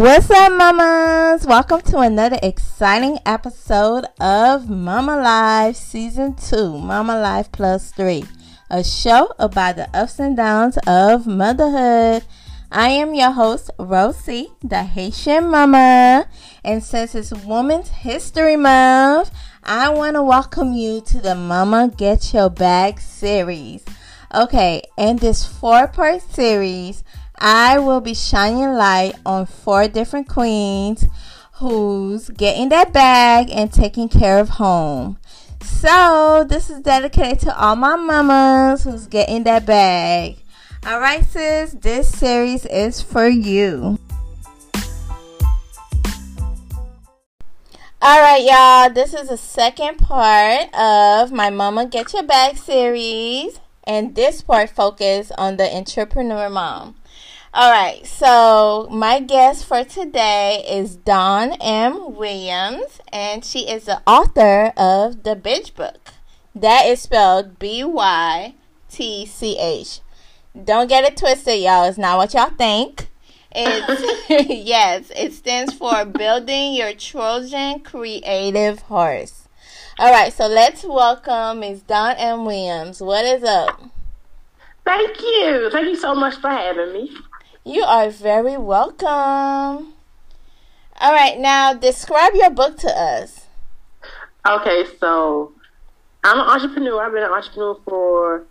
What's up, mamas? Welcome to another exciting episode of Mama Life Season 2, Mama Life Plus 3, a show about the ups and downs of motherhood. I am your host, Rosie, the Haitian mama, and since it's Women's History Month, I want to welcome you to the Mama Get Your Bag series. Okay, in this four part series, I will be shining light on four different queens who's getting that bag and taking care of home. So, this is dedicated to all my mamas who's getting that bag. All right, sis, this series is for you. All right, y'all, this is the second part of my Mama Get Your Bag series, and this part focuses on the entrepreneur mom. All right, so my guest for today is Dawn M. Williams, and she is the author of The Bitch Book. That is spelled B Y T C H. Don't get it twisted, y'all. It's not what y'all think. It's yes, it stands for Building Your Trojan Creative Horse. All right, so let's welcome Ms. Dawn M. Williams. What is up? Thank you. Thank you so much for having me. You are very welcome. All right, now describe your book to us. Okay, so I'm an entrepreneur. I've been an entrepreneur for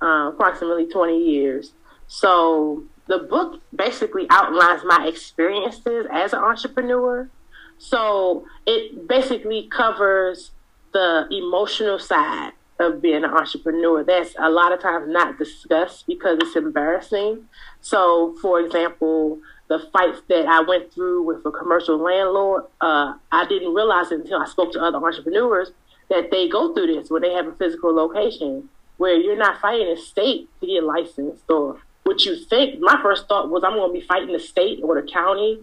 uh, approximately 20 years. So the book basically outlines my experiences as an entrepreneur. So it basically covers the emotional side of being an entrepreneur. That's a lot of times not discussed because it's embarrassing. So, for example, the fights that I went through with a commercial landlord, uh, I didn't realize until I spoke to other entrepreneurs that they go through this when they have a physical location where you're not fighting a state to get licensed or what you think. My first thought was I'm going to be fighting the state or the county.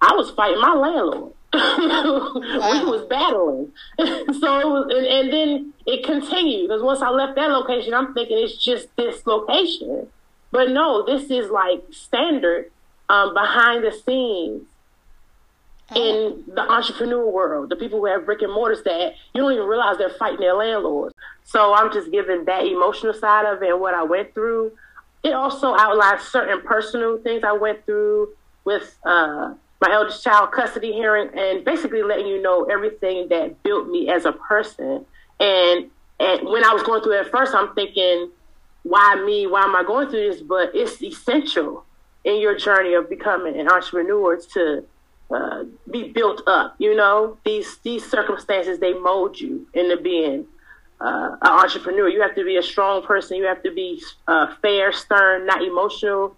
I was fighting my landlord. Wow. we was battling. so it was, and, and then it continued because once I left that location, I'm thinking it's just this location. But no, this is like standard um, behind the scenes in the entrepreneur world. The people who have brick and mortars that you don't even realize they're fighting their landlords. So I'm just giving that emotional side of it and what I went through. It also outlines certain personal things I went through with uh, my eldest child custody hearing and basically letting you know everything that built me as a person. And and when I was going through it at first, I'm thinking, why me? Why am I going through this? But it's essential in your journey of becoming an entrepreneur to uh, be built up. You know, these these circumstances they mold you into being uh, an entrepreneur. You have to be a strong person. You have to be uh, fair, stern, not emotional,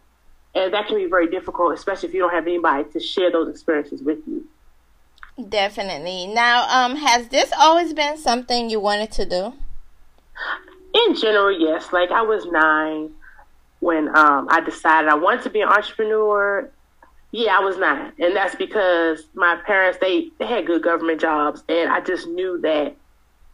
and that can be very difficult, especially if you don't have anybody to share those experiences with you. Definitely. Now, um, has this always been something you wanted to do? In general, yes. Like I was nine when um, I decided I wanted to be an entrepreneur. Yeah, I was nine, and that's because my parents they, they had good government jobs, and I just knew that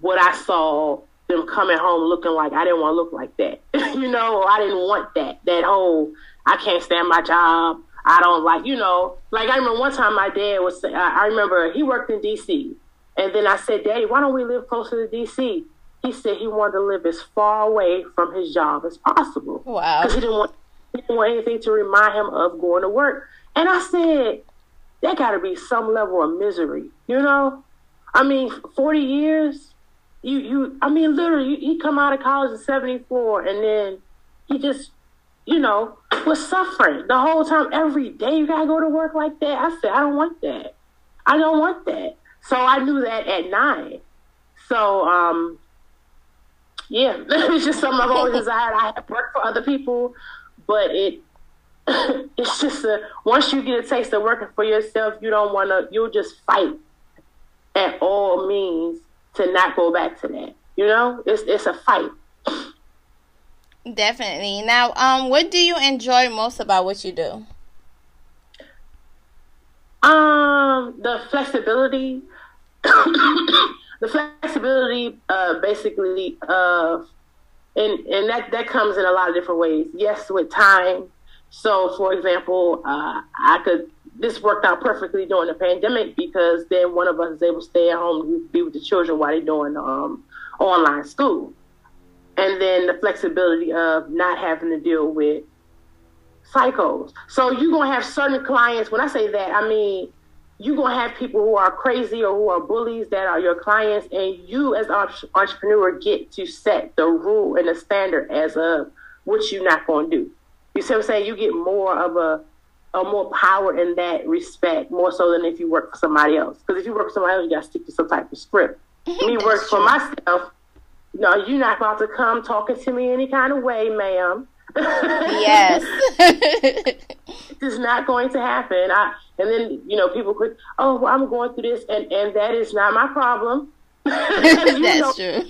what I saw them coming home looking like I didn't want to look like that. you know, I didn't want that. That whole I can't stand my job. I don't like, you know, like I remember one time my dad was, I remember he worked in DC. And then I said, Daddy, why don't we live closer to DC? he said he wanted to live as far away from his job as possible. Wow. Because he didn't want he didn't want anything to remind him of going to work. And I said, that got to be some level of misery, you know. I mean, forty years. You you. I mean, literally, he come out of college in '74, and then he just, you know, was suffering the whole time. Every day, you gotta go to work like that. I said, I don't want that. I don't want that. So I knew that at nine. So um, yeah, it's just something I've always desired. I have worked for other people, but it it's just a once you get a taste of working for yourself, you don't want to. You'll just fight at all means to not go back to that. You know, it's it's a fight. Definitely. Now, um, what do you enjoy most about what you do? Um, the flexibility the flexibility uh, basically uh, and and that that comes in a lot of different ways. Yes, with time. So, for example, uh, I could this worked out perfectly during the pandemic because then one of us is able to stay at home be with the children while they're doing um, online school. And then the flexibility of not having to deal with psychos. So you're going to have certain clients. When I say that, I mean, you're going to have people who are crazy or who are bullies that are your clients. And you, as an entrepreneur, get to set the rule and the standard as of what you're not going to do. You see what I'm saying? You get more of a a more power in that respect, more so than if you work for somebody else. Because if you work for somebody else, you got to stick to some type of script. me work for myself. No, you're not about to come talking to me any kind of way, ma'am. yes. it's not going to happen. I and then you know people could, oh, well, I'm going through this, and and that is not my problem. That's true.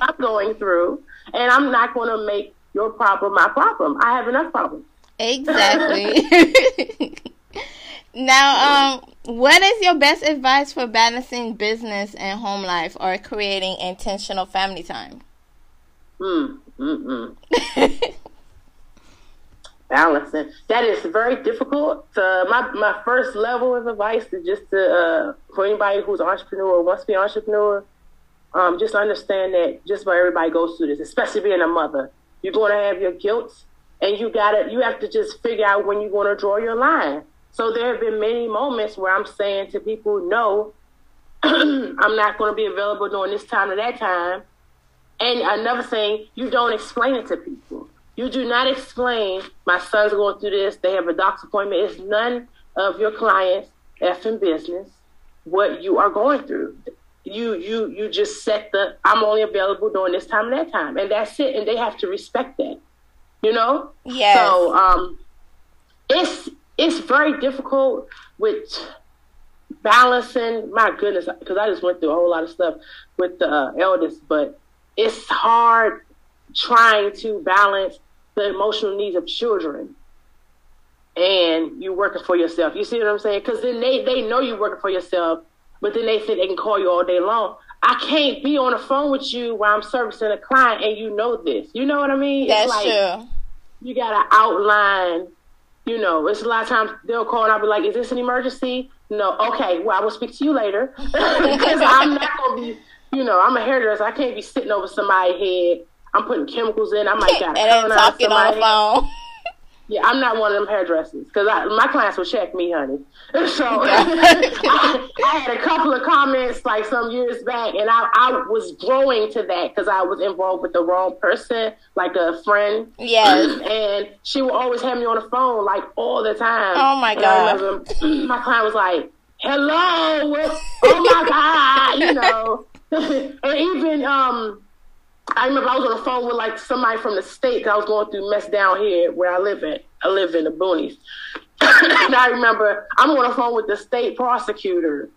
I'm going through, and I'm not going to make your problem my problem. I have enough problems. Exactly. now, um, what is your best advice for balancing business and home life or creating intentional family time? Mm, balancing that is very difficult. Uh, my my first level of advice is just to uh, for anybody who's an entrepreneur wants to be an entrepreneur, um, just understand that just about everybody goes through this, especially being a mother. You're going to have your guilt and you gotta you have to just figure out when you're going to draw your line. So there have been many moments where I'm saying to people, no, I'm not going to be available during this time or that time. And another thing, you don't explain it to people. You do not explain, my son's going through this, they have a doctor's appointment. It's none of your clients' F in business what you are going through. You you you just set the I'm only available during this time and that time. And that's it. And they have to respect that you know? Yeah. So um, it's it's very difficult with balancing. My goodness, because I just went through a whole lot of stuff with the uh, eldest, but it's hard trying to balance the emotional needs of children and you working for yourself. You see what I'm saying? Because then they they know you're working for yourself, but then they think they can call you all day long. I can't be on the phone with you while I'm servicing a client, and you know this. You know what I mean? That's like, true you gotta outline. You know, it's a lot of times they'll call and I'll be like, "Is this an emergency?" No. Okay. Well, I will speak to you later because I'm not gonna be. You know, I'm a hairdresser. I can't be sitting over somebody's head. I'm putting chemicals in. I might got and then talking on the phone. Yeah, I'm not one of them hairdressers because my clients will check me, honey. So I, I, had a couple of comments like some years back, and I, I was growing to that because I was involved with the wrong person, like a friend. Yes. And she would always have me on the phone like all the time. Oh my god. my client was like, "Hello, oh my god," you know, and even um I remember I was on the phone with like somebody from the state that I was going through mess down here where I live at. I live in the boonies. and I remember I'm on the phone with the state prosecutor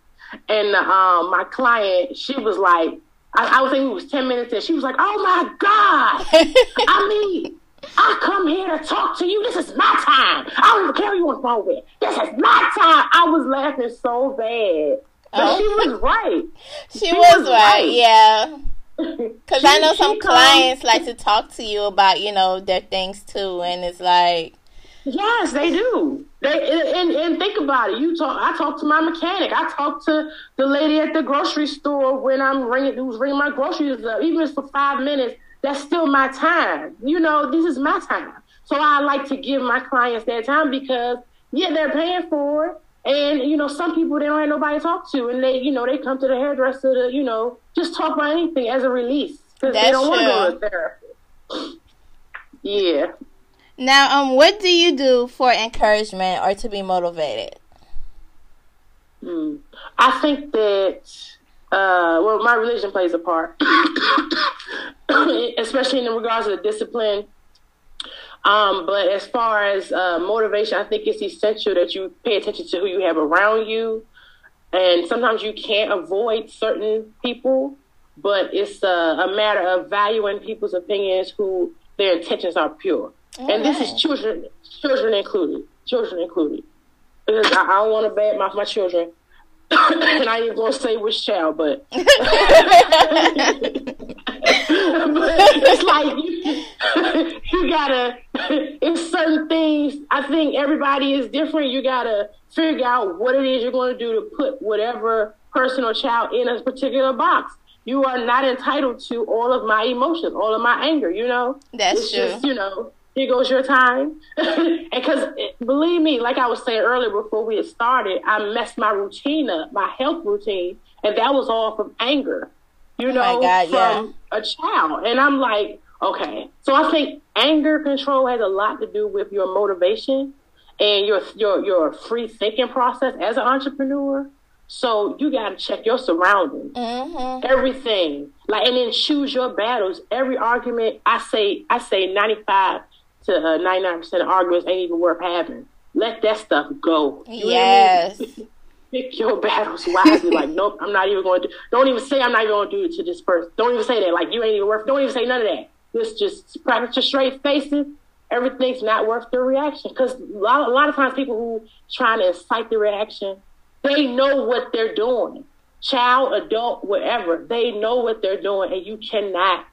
and um, my client, she was like, I, I was thinking it was 10 minutes and she was like, oh my God. I mean, I come here to talk to you. This is my time. I don't even care who you on the phone with. This is my time. I was laughing so bad. But oh. she was right. She, she was, was, right, right. yeah. Because I know some clients like to talk to you about, you know, their things too, and it's like, yes, they do. They and, and think about it. You talk. I talk to my mechanic. I talk to the lady at the grocery store when I'm ringing, who's ringing my groceries up. Even if it's for five minutes, that's still my time. You know, this is my time. So I like to give my clients that time because yeah, they're paying for it. And you know, some people they don't have nobody to talk to, and they, you know, they come to the hairdresser to, you know, just talk about anything as a release because they don't want to go to therapy. Yeah. Now, um, what do you do for encouragement or to be motivated? Hmm. I think that, uh, well, my religion plays a part, especially in regards to the discipline um, but as far as uh, motivation, I think it's essential that you pay attention to who you have around you. And sometimes you can't avoid certain people, but it's a, a matter of valuing people's opinions who their intentions are pure. and this is children, children included, children included. Because I, I don't want to bad mouth my children, and I ain't gonna say which child, but, but it's like you, you gotta things. I think everybody is different. You gotta figure out what it is you're going to do to put whatever person or child in a particular box. You are not entitled to all of my emotions, all of my anger. You know, that's it's true. Just, you know, here goes your time. and because eh, believe me, like I was saying earlier before we had started, I messed my routine up, my health routine, and that was all from anger. You Oh know, God, from a child. And I'm like, okay. So I think anger control has a lot to do with your motivation and your your your free thinking process as an entrepreneur. So you got to check your surroundings, Mm-hmm. everything, like, and then choose your battles. Every argument, I say, I say, ninety five to ninety nine percent of arguments ain't even worth having. Let that stuff go. You? Yes. Pick your battles wisely. like, nope, I'm not even going to. Don't even say I'm not even going to do it to this person. Don't even say that. Like, you ain't even worth. Don't even say none of that. Just, just practice your straight faces. Everything's not worth the reaction because a lot, a lot of times people who trying to incite the reaction, they know what they're doing. Child, adult, whatever, they know what they're doing, and you cannot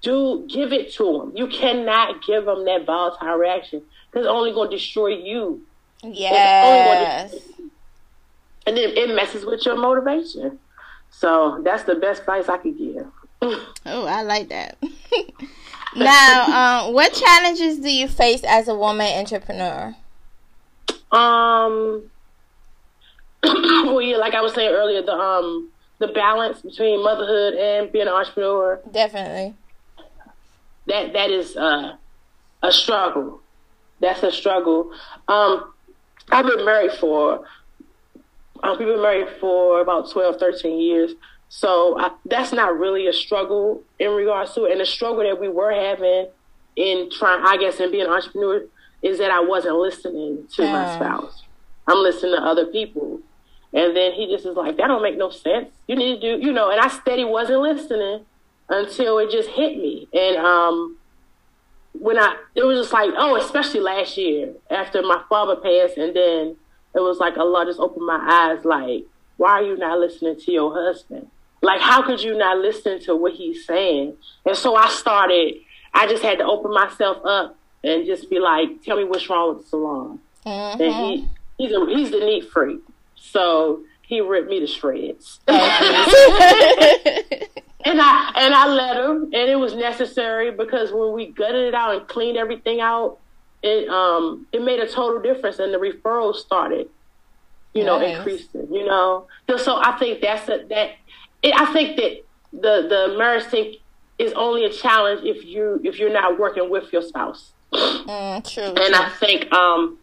do give it to them. You cannot give them that volatile reaction because it's only going to destroy you Yes. and then it messes with your motivation. So that's the best advice I could give. Oh, I like that. now, um, what challenges do you face as a woman entrepreneur? Um, well, yeah, like I was saying earlier, the um the balance between motherhood and being an entrepreneur Definitely. that that is uh, a struggle. That's a struggle. Um, I've been married for um, we've been married for about 12, 13 years. So I, that's not really a struggle in regards to it. And the struggle that we were having in trying, I guess, in being an entrepreneur is that I wasn't listening to my Mm. spouse. I'm listening to other people. And then he just is like, that don't make no sense. You need to do, you know, and I steady wasn't listening until it just hit me. And um, when I, it was just like, oh, especially last year after my father passed, and then it was like Allah just opened my eyes, like, why are you not listening to your husband? Like, how could you not listen to what he's saying? And so I started, I just had to open myself up and just be like, tell me what's wrong with the salon. And Mm-hmm. he, he's a, he's the neat freak. So he ripped me to shreds. And I and I let him, and it was necessary because when we gutted it out and cleaned everything out, it um it made a total difference, and the referrals started, you know, Nice. increasing. You know, so, so I think that's a, that. It, I think that the the marriage thing is only a challenge if you if you're not working with your spouse. Mm, true. And I think um,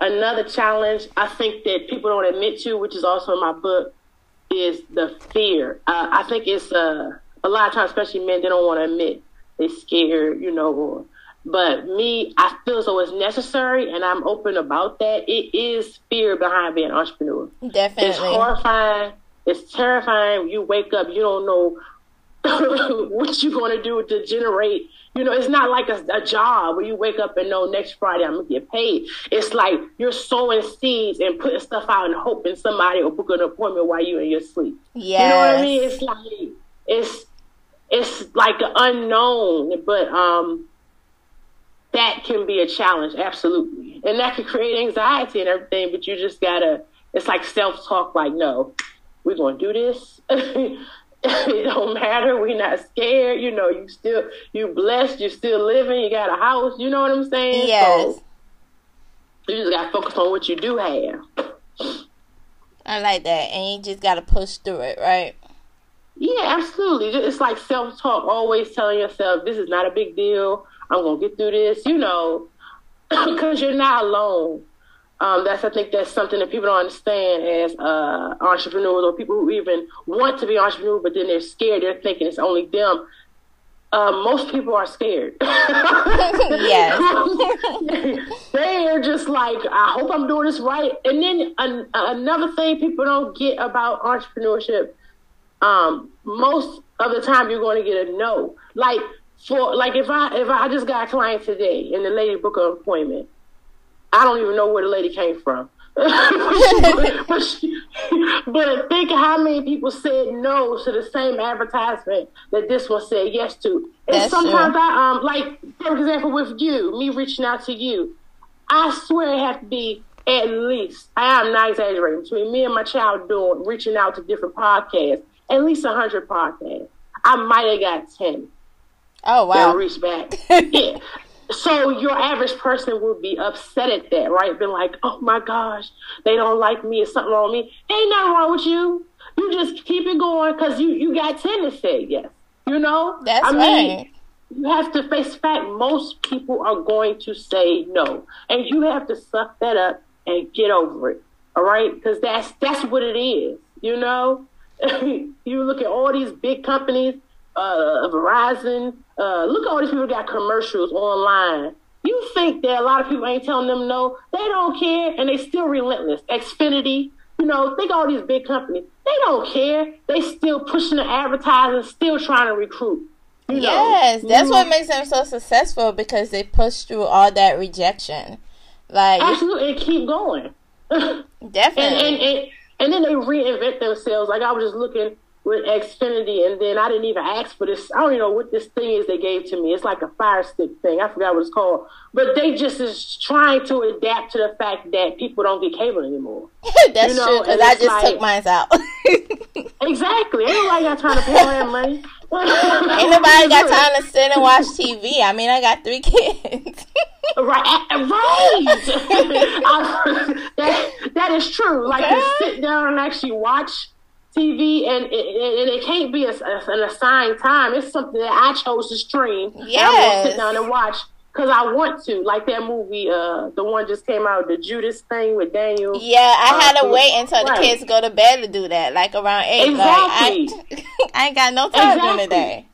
another challenge I think that people don't admit to, which is also in my book, is the fear. Uh, I think it's uh, a lot of times, especially men, they don't want to admit they're scared, you know. Or, but me, I feel though it's necessary, and I'm open about that. It is fear behind being an entrepreneur. Definitely, it's horrifying. It's terrifying. You wake up, you don't know what you're going to do to generate. You know, it's not like a, a job where you wake up and know next Friday I'm going to get paid. It's like you're sowing seeds and putting stuff out and hoping somebody will book an appointment while you're in your sleep. Yes. You know what I mean? It's like it's it's like the unknown, but um, that can be a challenge, absolutely, and that can create anxiety and everything. But you just gotta. It's like self talk. Like, no, we're gonna do this. it don't matter. We're not scared. You know, you still you blessed. You're still living. You got a house. You know what I'm saying? Yes. So you just gotta focus on what you do have. I like that. And you just got to push through it, right? Yeah, absolutely. It's like self talk, always telling yourself, this is not a big deal. I'm going to get through this, you know, because you're not alone. Um, that's, I think that's something that people don't understand as uh, entrepreneurs or people who even want to be entrepreneurs, but then they're scared. They're thinking it's only them. Uh, most people are scared. Yes. They're just like, I hope I'm doing this right. And then an, another thing people don't get about entrepreneurship, um, most of the time you're going to get a no. Like for like if I if I just got a client today and the lady book an appointment, I don't even know where the lady came from. but, she, but think how many people said no to the same advertisement that this one said yes to. And That's sometimes true. I um like for example, with you, me reaching out to you, I swear it has to be at least, I am not exaggerating, between me and my child doing, reaching out to different podcasts, at least 100 podcasts. I might have got 10. Oh, wow. Reach back. yeah. So your average person would be upset at that, right? Been like, oh my gosh, they don't like me. It's something wrong with me. Ain't nothing wrong with you. You just keep it going because you, you got 10 to say yes. You know? That's I mean, right. You have to face fact. Most people are going to say no. And you have to suck that up and get over it. All right? Because that's, that's what it is. You know? you look at all these big companies, uh, Verizon, uh, look at all these people got commercials online. You think that a lot of people ain't telling them no? They don't care, and they still relentless. Xfinity, you know, think all these big companies. They don't care. They still pushing the advertising, still trying to recruit. You yes, know, that's what makes them so successful because they push through all that rejection. Like absolutely, and keep going. Definitely, and, and, and and then they reinvent themselves. Like I was just looking with Xfinity, and then I didn't even ask for this. I don't even know what this thing is they gave to me. It's like a fire stick thing. I forgot what it's called. But they just is trying to adapt to the fact that people don't get cable anymore. That's you know? true, because I just like, took mine out. exactly. Ain't nobody got time to pay all that money. Ain't nobody got time to sit and watch TV. I mean, I got three kids. right, right. I, that, that is true. Like okay. to sit down and actually watch TV, and it, and it can't be a, a, an assigned time. It's something that I chose to stream. Yeah, I'm gonna sit down and watch because I want to. Like that movie, uh, the one just came out, the Judas thing with Daniel. Yeah, I uh, had to wait until right. the kids go to bed to do that, like around eight. Exactly. Like, I, I ain't got no time exactly. during the day.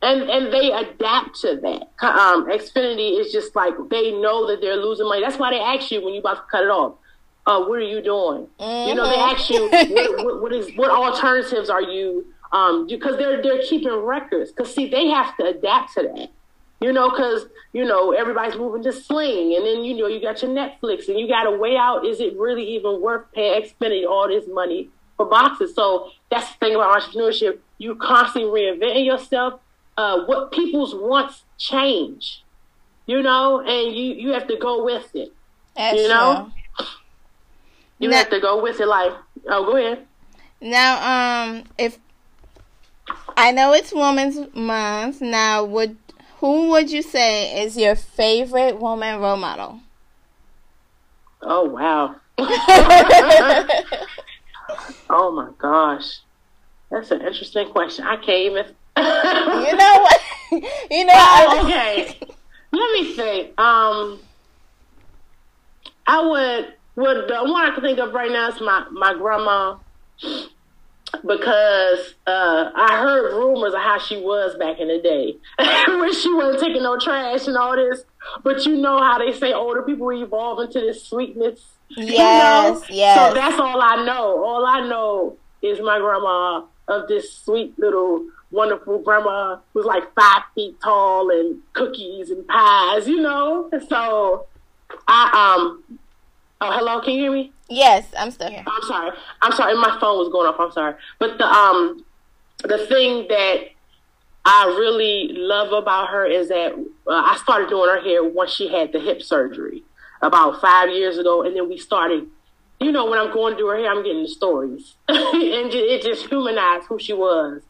And and they adapt to that. Um, Xfinity is just like they know that they're losing money. That's why they ask you when you about to cut it off uh, what are you doing? Mm-hmm. You know, they mm-hmm. ask you what, what, what is what alternatives are you um because they're they're keeping records because see they have to adapt to that. You know, because you know everybody's moving to Sling, and then you know you got your Netflix, and you got to weigh out: is it really even worth paying, spending all this money for boxes? So that's the thing about entrepreneurship: you constantly reinventing yourself. Uh, what people's wants change, you know, and you you have to go with it. That's you know. True. You now, have to go with it. Like, oh, go ahead. Now, um, if I know it's Women's Month, now would who would you say is your favorite woman role model? Oh wow. oh my gosh. That's an interesting question. I can't even You know what? you know oh, okay. Let me think. Um I would well, the one I can think of right now is my, my grandma because uh, I heard rumors of how she was back in the day when she wasn't taking no trash and all this. But you know how they say older people evolve into this sweetness. Yes, you know? yes. So that's all I know. All I know is my grandma of this sweet little wonderful grandma who's like five feet tall and cookies and pies, you know. So I um Oh, hello. Can you hear me? Yes, I'm still here. I'm sorry. I'm sorry. My phone was going off. I'm sorry. But the um, the thing that I really love about her is that uh, I started doing her hair once she had the hip surgery about five years ago, and then we started. You know, when I'm going to her hair, I'm getting the stories, and it just humanized who she was,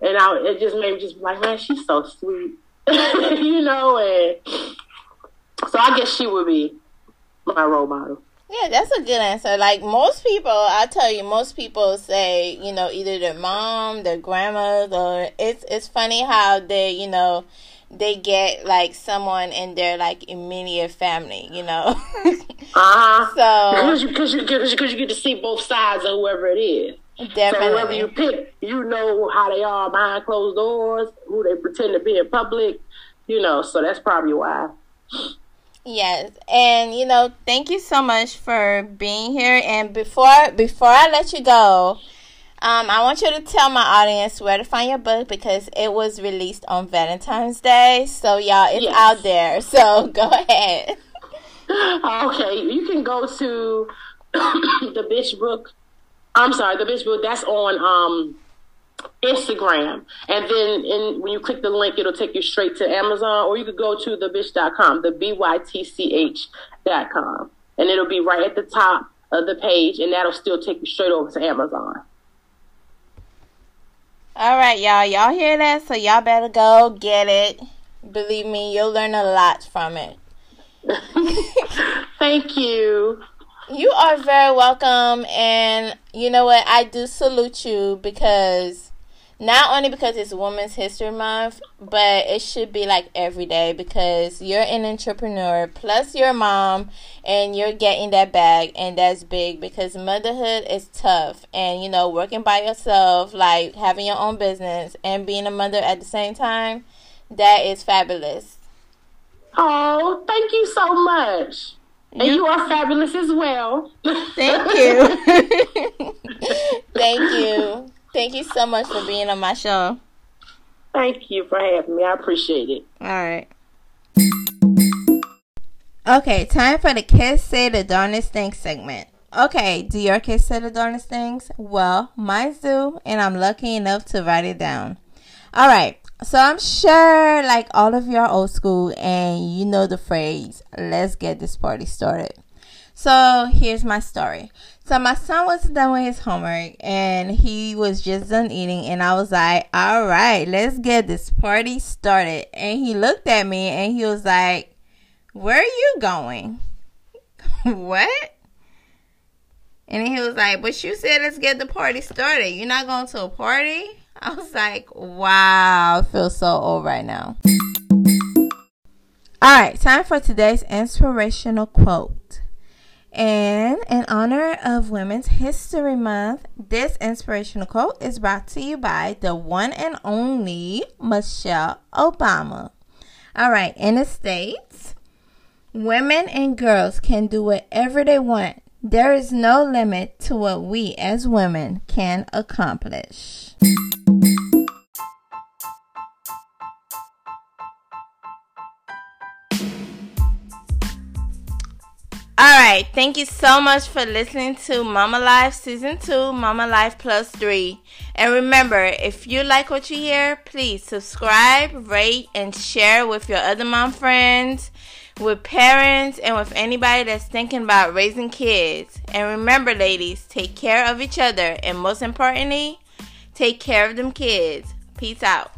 and I, it just made me just be like, man, she's so sweet, you know, and so I guess she would be my role model. Yeah, that's a good answer. Like most people, I tell you, most people say, you know, either their mom, their grandma, or it's it's funny how they, you know, they get like someone in their like immediate family, you know. uh huh. So because you because you, you, you get to see both sides of whoever it is. Definitely. So whoever you pick, you know how they are behind closed doors, who they pretend to be in public, you know. So that's probably why. Yes, and you know, thank you so much for being here. And before before I let you go, um, I want you to tell my audience where to find your book because it was released on Valentine's Day. So y'all, it's yes. out there. So go ahead. Okay, you can go to the Bitch Book. I'm sorry, the Bitch Book. That's on um Instagram. And then in, when you click the link, it'll take you straight to Amazon, or you could go to thebitch.com, the B-Y-T-C-H.com. And it'll be right at the top of the page, and that'll still take you straight over to Amazon. All right, y'all. Y'all hear that? So y'all better go get it. Believe me, you'll learn a lot from it. Thank you. You are very welcome. And you know what? I do salute you because not only because it's Women's History Month, but it should be like every day because you're an entrepreneur, plus your mom, and you're getting that bag, and that's big because motherhood is tough. And you know, working by yourself, like having your own business and being a mother at the same time, that is fabulous. Oh, thank you so much. And you, you are fabulous as well. Thank you. thank you. Thank you so much for being on my show. Thank you for having me. I appreciate it. All right. Okay, time for the kids say the darnest things segment. Okay, do your kids say the darnest things? Well, mine do, and I'm lucky enough to write it down. All right, so I'm sure like all of you are old school and you know the phrase, let's get this party started. So here's my story. So my son was done with his homework and he was just done eating and I was like, "All right, let's get this party started." And he looked at me and he was like, "Where are you going?" what? And he was like, "But you said let's get the party started. You're not going to a party?" I was like, "Wow, I feel so old right now." All right, time for today's inspirational quote. And in honor of Women's History Month, this inspirational quote is brought to you by the one and only Michelle Obama. All right, in the States, women and girls can do whatever they want. There is no limit to what we as women can accomplish. All right. Thank you so much for listening to Mama Life Season 2, Mama Life Plus 3. And remember, if you like what you hear, please subscribe, rate, and share with your other mom friends, with parents, and with anybody that's thinking about raising kids. And remember, ladies, take care of each other. And most importantly, take care of them kids. Peace out.